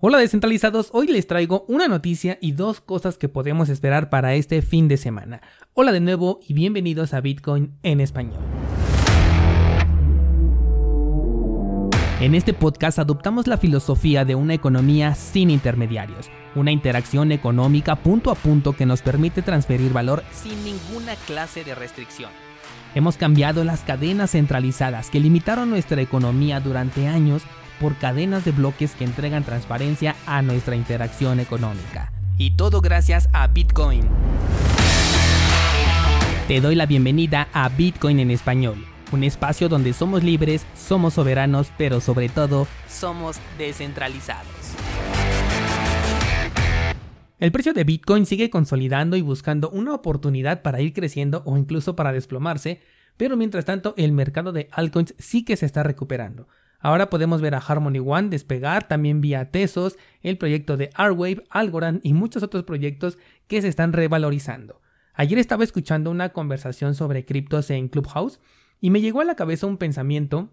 Hola descentralizados, hoy les traigo una noticia y dos cosas que podemos esperar para este fin de semana. Hola de nuevo y bienvenidos a Bitcoin en español. En este podcast adoptamos la filosofía de una economía sin intermediarios, una interacción económica punto a punto que nos permite transferir valor sin ninguna clase de restricción. Hemos cambiado las cadenas centralizadas que limitaron nuestra economía durante años por cadenas de bloques que entregan transparencia a nuestra interacción económica. Y todo gracias a Bitcoin. Te doy la bienvenida a Bitcoin en español, un espacio donde somos libres, somos soberanos, pero sobre todo somos descentralizados. El precio de Bitcoin sigue consolidando y buscando una oportunidad para ir creciendo o incluso para desplomarse, pero mientras tanto el mercado de altcoins sí que se está recuperando. Ahora podemos ver a Harmony One despegar, también vía Tesos, el proyecto de Arwave, Algorand y muchos otros proyectos que se están revalorizando. Ayer estaba escuchando una conversación sobre criptos en Clubhouse y me llegó a la cabeza un pensamiento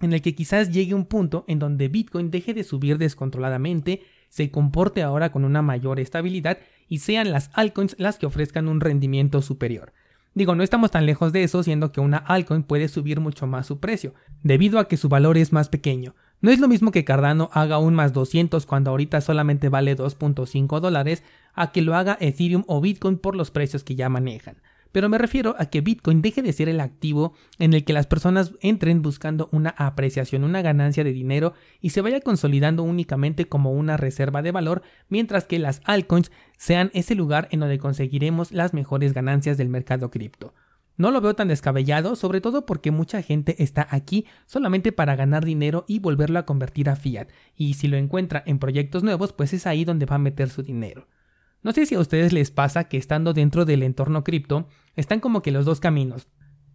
en el que quizás llegue un punto en donde Bitcoin deje de subir descontroladamente, se comporte ahora con una mayor estabilidad y sean las altcoins las que ofrezcan un rendimiento superior. Digo, no estamos tan lejos de eso, siendo que una altcoin puede subir mucho más su precio, debido a que su valor es más pequeño. No es lo mismo que Cardano haga un más 200 cuando ahorita solamente vale 2.5 dólares, a que lo haga Ethereum o Bitcoin por los precios que ya manejan pero me refiero a que Bitcoin deje de ser el activo en el que las personas entren buscando una apreciación, una ganancia de dinero y se vaya consolidando únicamente como una reserva de valor, mientras que las altcoins sean ese lugar en donde conseguiremos las mejores ganancias del mercado cripto. No lo veo tan descabellado, sobre todo porque mucha gente está aquí solamente para ganar dinero y volverlo a convertir a fiat, y si lo encuentra en proyectos nuevos, pues es ahí donde va a meter su dinero. No sé si a ustedes les pasa que estando dentro del entorno cripto, están como que los dos caminos.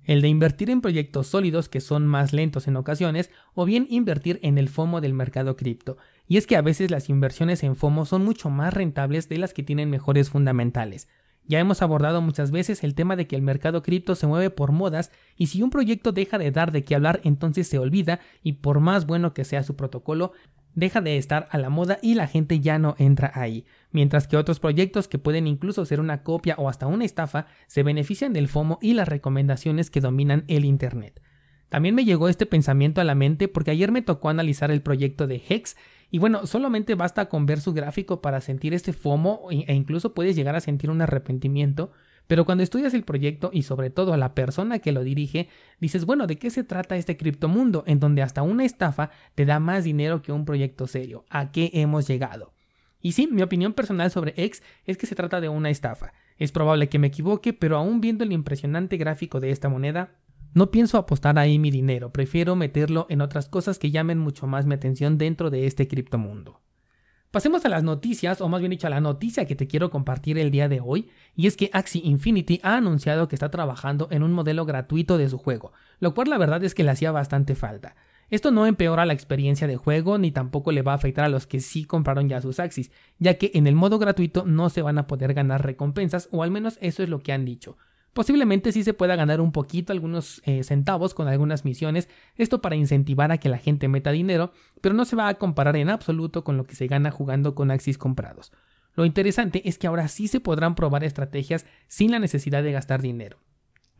El de invertir en proyectos sólidos que son más lentos en ocasiones, o bien invertir en el FOMO del mercado cripto. Y es que a veces las inversiones en FOMO son mucho más rentables de las que tienen mejores fundamentales. Ya hemos abordado muchas veces el tema de que el mercado cripto se mueve por modas y si un proyecto deja de dar de qué hablar entonces se olvida y por más bueno que sea su protocolo, deja de estar a la moda y la gente ya no entra ahí, mientras que otros proyectos que pueden incluso ser una copia o hasta una estafa se benefician del FOMO y las recomendaciones que dominan el Internet. También me llegó este pensamiento a la mente porque ayer me tocó analizar el proyecto de Hex y bueno, solamente basta con ver su gráfico para sentir este FOMO e incluso puedes llegar a sentir un arrepentimiento pero cuando estudias el proyecto y sobre todo a la persona que lo dirige, dices, bueno, ¿de qué se trata este criptomundo en donde hasta una estafa te da más dinero que un proyecto serio? ¿A qué hemos llegado? Y sí, mi opinión personal sobre X es que se trata de una estafa. Es probable que me equivoque, pero aún viendo el impresionante gráfico de esta moneda, no pienso apostar ahí mi dinero, prefiero meterlo en otras cosas que llamen mucho más mi atención dentro de este criptomundo. Pasemos a las noticias, o más bien dicho a la noticia que te quiero compartir el día de hoy, y es que Axie Infinity ha anunciado que está trabajando en un modelo gratuito de su juego, lo cual la verdad es que le hacía bastante falta. Esto no empeora la experiencia de juego ni tampoco le va a afectar a los que sí compraron ya sus Axis, ya que en el modo gratuito no se van a poder ganar recompensas, o al menos eso es lo que han dicho. Posiblemente sí se pueda ganar un poquito, algunos eh, centavos con algunas misiones, esto para incentivar a que la gente meta dinero, pero no se va a comparar en absoluto con lo que se gana jugando con Axis comprados. Lo interesante es que ahora sí se podrán probar estrategias sin la necesidad de gastar dinero.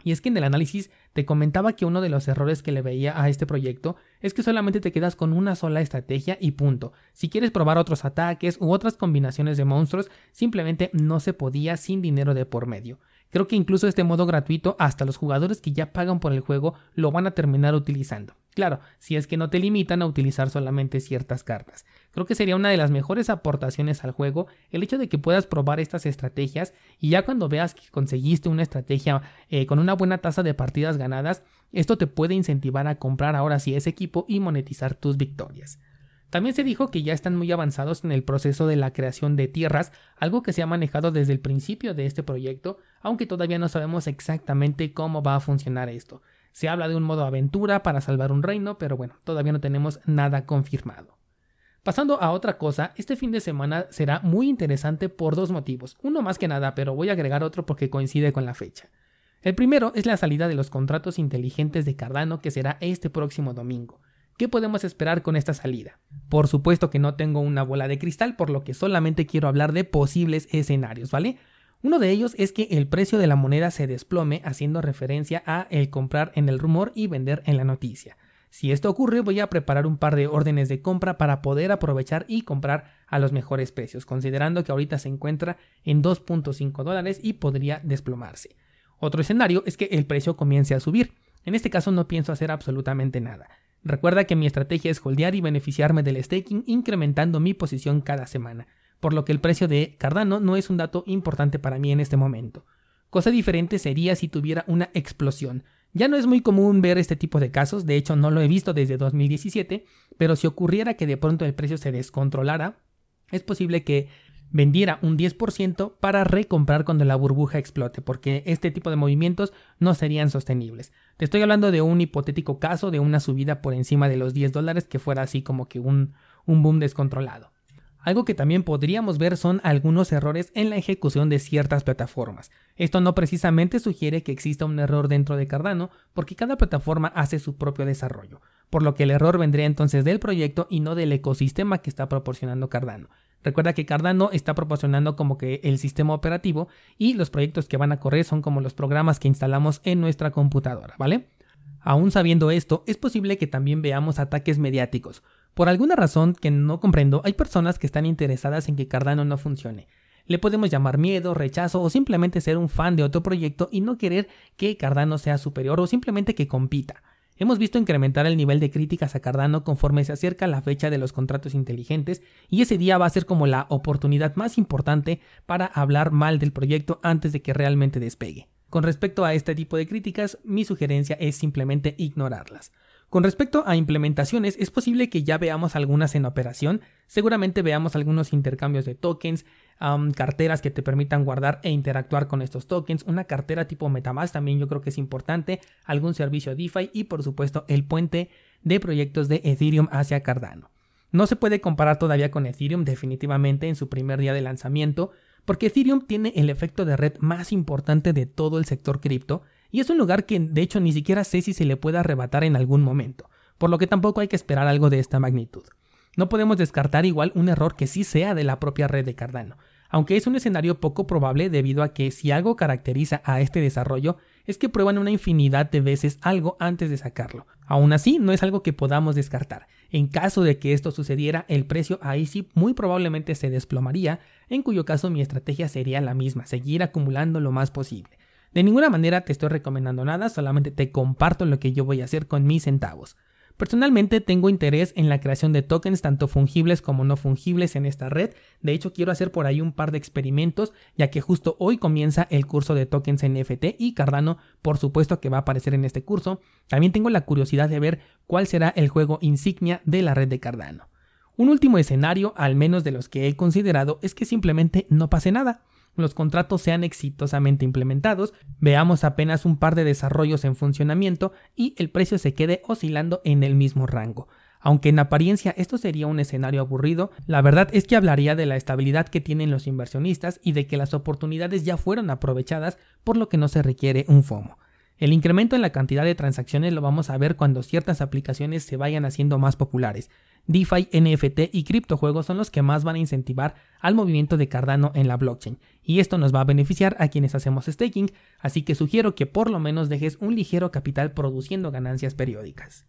Y es que en el análisis te comentaba que uno de los errores que le veía a este proyecto es que solamente te quedas con una sola estrategia y punto. Si quieres probar otros ataques u otras combinaciones de monstruos, simplemente no se podía sin dinero de por medio. Creo que incluso este modo gratuito hasta los jugadores que ya pagan por el juego lo van a terminar utilizando. Claro, si es que no te limitan a utilizar solamente ciertas cartas. Creo que sería una de las mejores aportaciones al juego el hecho de que puedas probar estas estrategias y ya cuando veas que conseguiste una estrategia eh, con una buena tasa de partidas ganadas, esto te puede incentivar a comprar ahora sí ese equipo y monetizar tus victorias. También se dijo que ya están muy avanzados en el proceso de la creación de tierras, algo que se ha manejado desde el principio de este proyecto, aunque todavía no sabemos exactamente cómo va a funcionar esto. Se habla de un modo aventura para salvar un reino, pero bueno, todavía no tenemos nada confirmado. Pasando a otra cosa, este fin de semana será muy interesante por dos motivos. Uno más que nada, pero voy a agregar otro porque coincide con la fecha. El primero es la salida de los contratos inteligentes de Cardano que será este próximo domingo. ¿Qué podemos esperar con esta salida? Por supuesto que no tengo una bola de cristal, por lo que solamente quiero hablar de posibles escenarios, ¿vale? Uno de ellos es que el precio de la moneda se desplome haciendo referencia a el comprar en el rumor y vender en la noticia. Si esto ocurre, voy a preparar un par de órdenes de compra para poder aprovechar y comprar a los mejores precios, considerando que ahorita se encuentra en 2.5 dólares y podría desplomarse. Otro escenario es que el precio comience a subir. En este caso no pienso hacer absolutamente nada. Recuerda que mi estrategia es holdear y beneficiarme del staking incrementando mi posición cada semana por lo que el precio de Cardano no es un dato importante para mí en este momento. Cosa diferente sería si tuviera una explosión. Ya no es muy común ver este tipo de casos, de hecho no lo he visto desde 2017, pero si ocurriera que de pronto el precio se descontrolara, es posible que vendiera un 10% para recomprar cuando la burbuja explote, porque este tipo de movimientos no serían sostenibles. Te estoy hablando de un hipotético caso de una subida por encima de los 10 dólares que fuera así como que un, un boom descontrolado. Algo que también podríamos ver son algunos errores en la ejecución de ciertas plataformas. Esto no precisamente sugiere que exista un error dentro de Cardano, porque cada plataforma hace su propio desarrollo, por lo que el error vendría entonces del proyecto y no del ecosistema que está proporcionando Cardano. Recuerda que Cardano está proporcionando como que el sistema operativo y los proyectos que van a correr son como los programas que instalamos en nuestra computadora, ¿vale? Aún sabiendo esto, es posible que también veamos ataques mediáticos, por alguna razón que no comprendo, hay personas que están interesadas en que Cardano no funcione. Le podemos llamar miedo, rechazo o simplemente ser un fan de otro proyecto y no querer que Cardano sea superior o simplemente que compita. Hemos visto incrementar el nivel de críticas a Cardano conforme se acerca la fecha de los contratos inteligentes y ese día va a ser como la oportunidad más importante para hablar mal del proyecto antes de que realmente despegue. Con respecto a este tipo de críticas, mi sugerencia es simplemente ignorarlas. Con respecto a implementaciones, es posible que ya veamos algunas en operación, seguramente veamos algunos intercambios de tokens, carteras que te permitan guardar e interactuar con estos tokens, una cartera tipo Metamask también yo creo que es importante, algún servicio DeFi y por supuesto el puente de proyectos de Ethereum hacia Cardano. No se puede comparar todavía con Ethereum definitivamente en su primer día de lanzamiento, porque Ethereum tiene el efecto de red más importante de todo el sector cripto y es un lugar que de hecho ni siquiera sé si se le puede arrebatar en algún momento, por lo que tampoco hay que esperar algo de esta magnitud. No podemos descartar igual un error que sí sea de la propia red de Cardano, aunque es un escenario poco probable debido a que si algo caracteriza a este desarrollo es que prueban una infinidad de veces algo antes de sacarlo. Aún así, no es algo que podamos descartar. En caso de que esto sucediera, el precio ahí sí muy probablemente se desplomaría, en cuyo caso mi estrategia sería la misma, seguir acumulando lo más posible. De ninguna manera te estoy recomendando nada, solamente te comparto lo que yo voy a hacer con mis centavos. Personalmente tengo interés en la creación de tokens tanto fungibles como no fungibles en esta red. De hecho, quiero hacer por ahí un par de experimentos, ya que justo hoy comienza el curso de tokens NFT y Cardano, por supuesto que va a aparecer en este curso. También tengo la curiosidad de ver cuál será el juego insignia de la red de Cardano. Un último escenario, al menos de los que he considerado, es que simplemente no pase nada los contratos sean exitosamente implementados, veamos apenas un par de desarrollos en funcionamiento y el precio se quede oscilando en el mismo rango. Aunque en apariencia esto sería un escenario aburrido, la verdad es que hablaría de la estabilidad que tienen los inversionistas y de que las oportunidades ya fueron aprovechadas, por lo que no se requiere un FOMO. El incremento en la cantidad de transacciones lo vamos a ver cuando ciertas aplicaciones se vayan haciendo más populares. DeFi, NFT y criptojuegos son los que más van a incentivar al movimiento de Cardano en la blockchain, y esto nos va a beneficiar a quienes hacemos staking, así que sugiero que por lo menos dejes un ligero capital produciendo ganancias periódicas.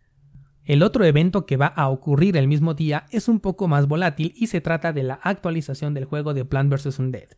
El otro evento que va a ocurrir el mismo día es un poco más volátil y se trata de la actualización del juego de Plant vs. Undead.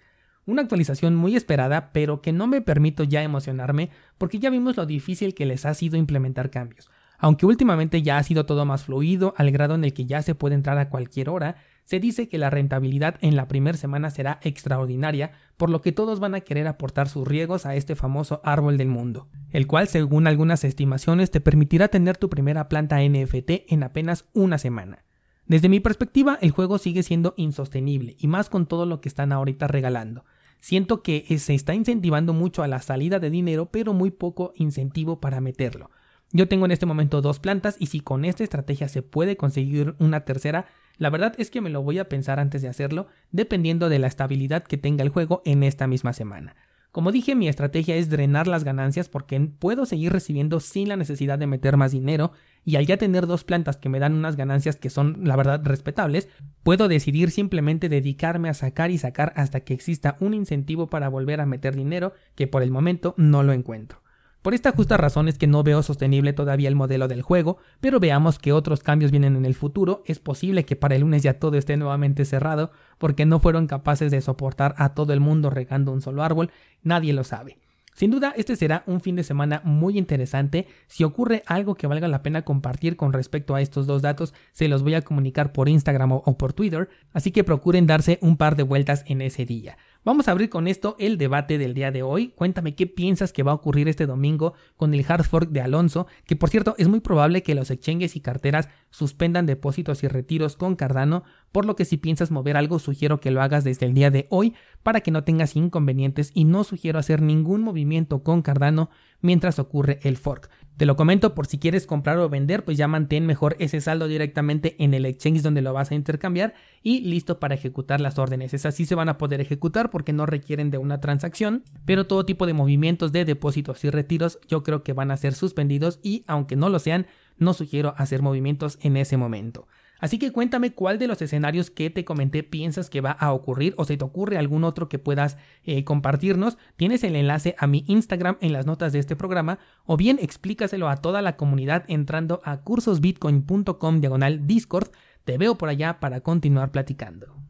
Una actualización muy esperada, pero que no me permito ya emocionarme porque ya vimos lo difícil que les ha sido implementar cambios. Aunque últimamente ya ha sido todo más fluido, al grado en el que ya se puede entrar a cualquier hora, se dice que la rentabilidad en la primera semana será extraordinaria, por lo que todos van a querer aportar sus riegos a este famoso árbol del mundo, el cual según algunas estimaciones te permitirá tener tu primera planta NFT en apenas una semana. Desde mi perspectiva, el juego sigue siendo insostenible, y más con todo lo que están ahorita regalando. Siento que se está incentivando mucho a la salida de dinero, pero muy poco incentivo para meterlo. Yo tengo en este momento dos plantas y si con esta estrategia se puede conseguir una tercera, la verdad es que me lo voy a pensar antes de hacerlo, dependiendo de la estabilidad que tenga el juego en esta misma semana. Como dije, mi estrategia es drenar las ganancias porque puedo seguir recibiendo sin la necesidad de meter más dinero y al ya tener dos plantas que me dan unas ganancias que son la verdad respetables, puedo decidir simplemente dedicarme a sacar y sacar hasta que exista un incentivo para volver a meter dinero que por el momento no lo encuentro. Por esta justa razón es que no veo sostenible todavía el modelo del juego, pero veamos que otros cambios vienen en el futuro, es posible que para el lunes ya todo esté nuevamente cerrado porque no fueron capaces de soportar a todo el mundo regando un solo árbol, nadie lo sabe. Sin duda, este será un fin de semana muy interesante. Si ocurre algo que valga la pena compartir con respecto a estos dos datos, se los voy a comunicar por Instagram o, por Twitter, así que procuren darse un par de vueltas en ese día. Vamos a abrir con esto el debate del día de hoy. Cuéntame qué piensas que va a ocurrir este domingo con el hard fork de Alonso, que por cierto es muy probable que los exchanges y carteras suspendan depósitos y retiros con Cardano, por lo que si piensas mover algo sugiero que lo hagas desde el día de hoy para que no tengas inconvenientes y no sugiero hacer ningún movimiento con Cardano mientras ocurre el fork. Te lo comento por si quieres comprar o vender, pues ya mantén mejor ese saldo directamente en el exchange donde lo vas a intercambiar y listo para ejecutar las órdenes. Esas sí se van a poder ejecutar porque no requieren de una transacción, pero todo tipo de movimientos de depósitos y retiros yo creo que van a ser suspendidos y aunque no lo sean, no sugiero hacer movimientos en ese momento. Así que cuéntame cuál de los escenarios que te comenté piensas que va a ocurrir o si te ocurre algún otro que puedas eh, compartirnos. Tienes el enlace a mi Instagram en las notas de este programa o bien explícaselo a toda la comunidad entrando a cursosbitcoin.com diagonal Discord. Te veo por allá para continuar platicando.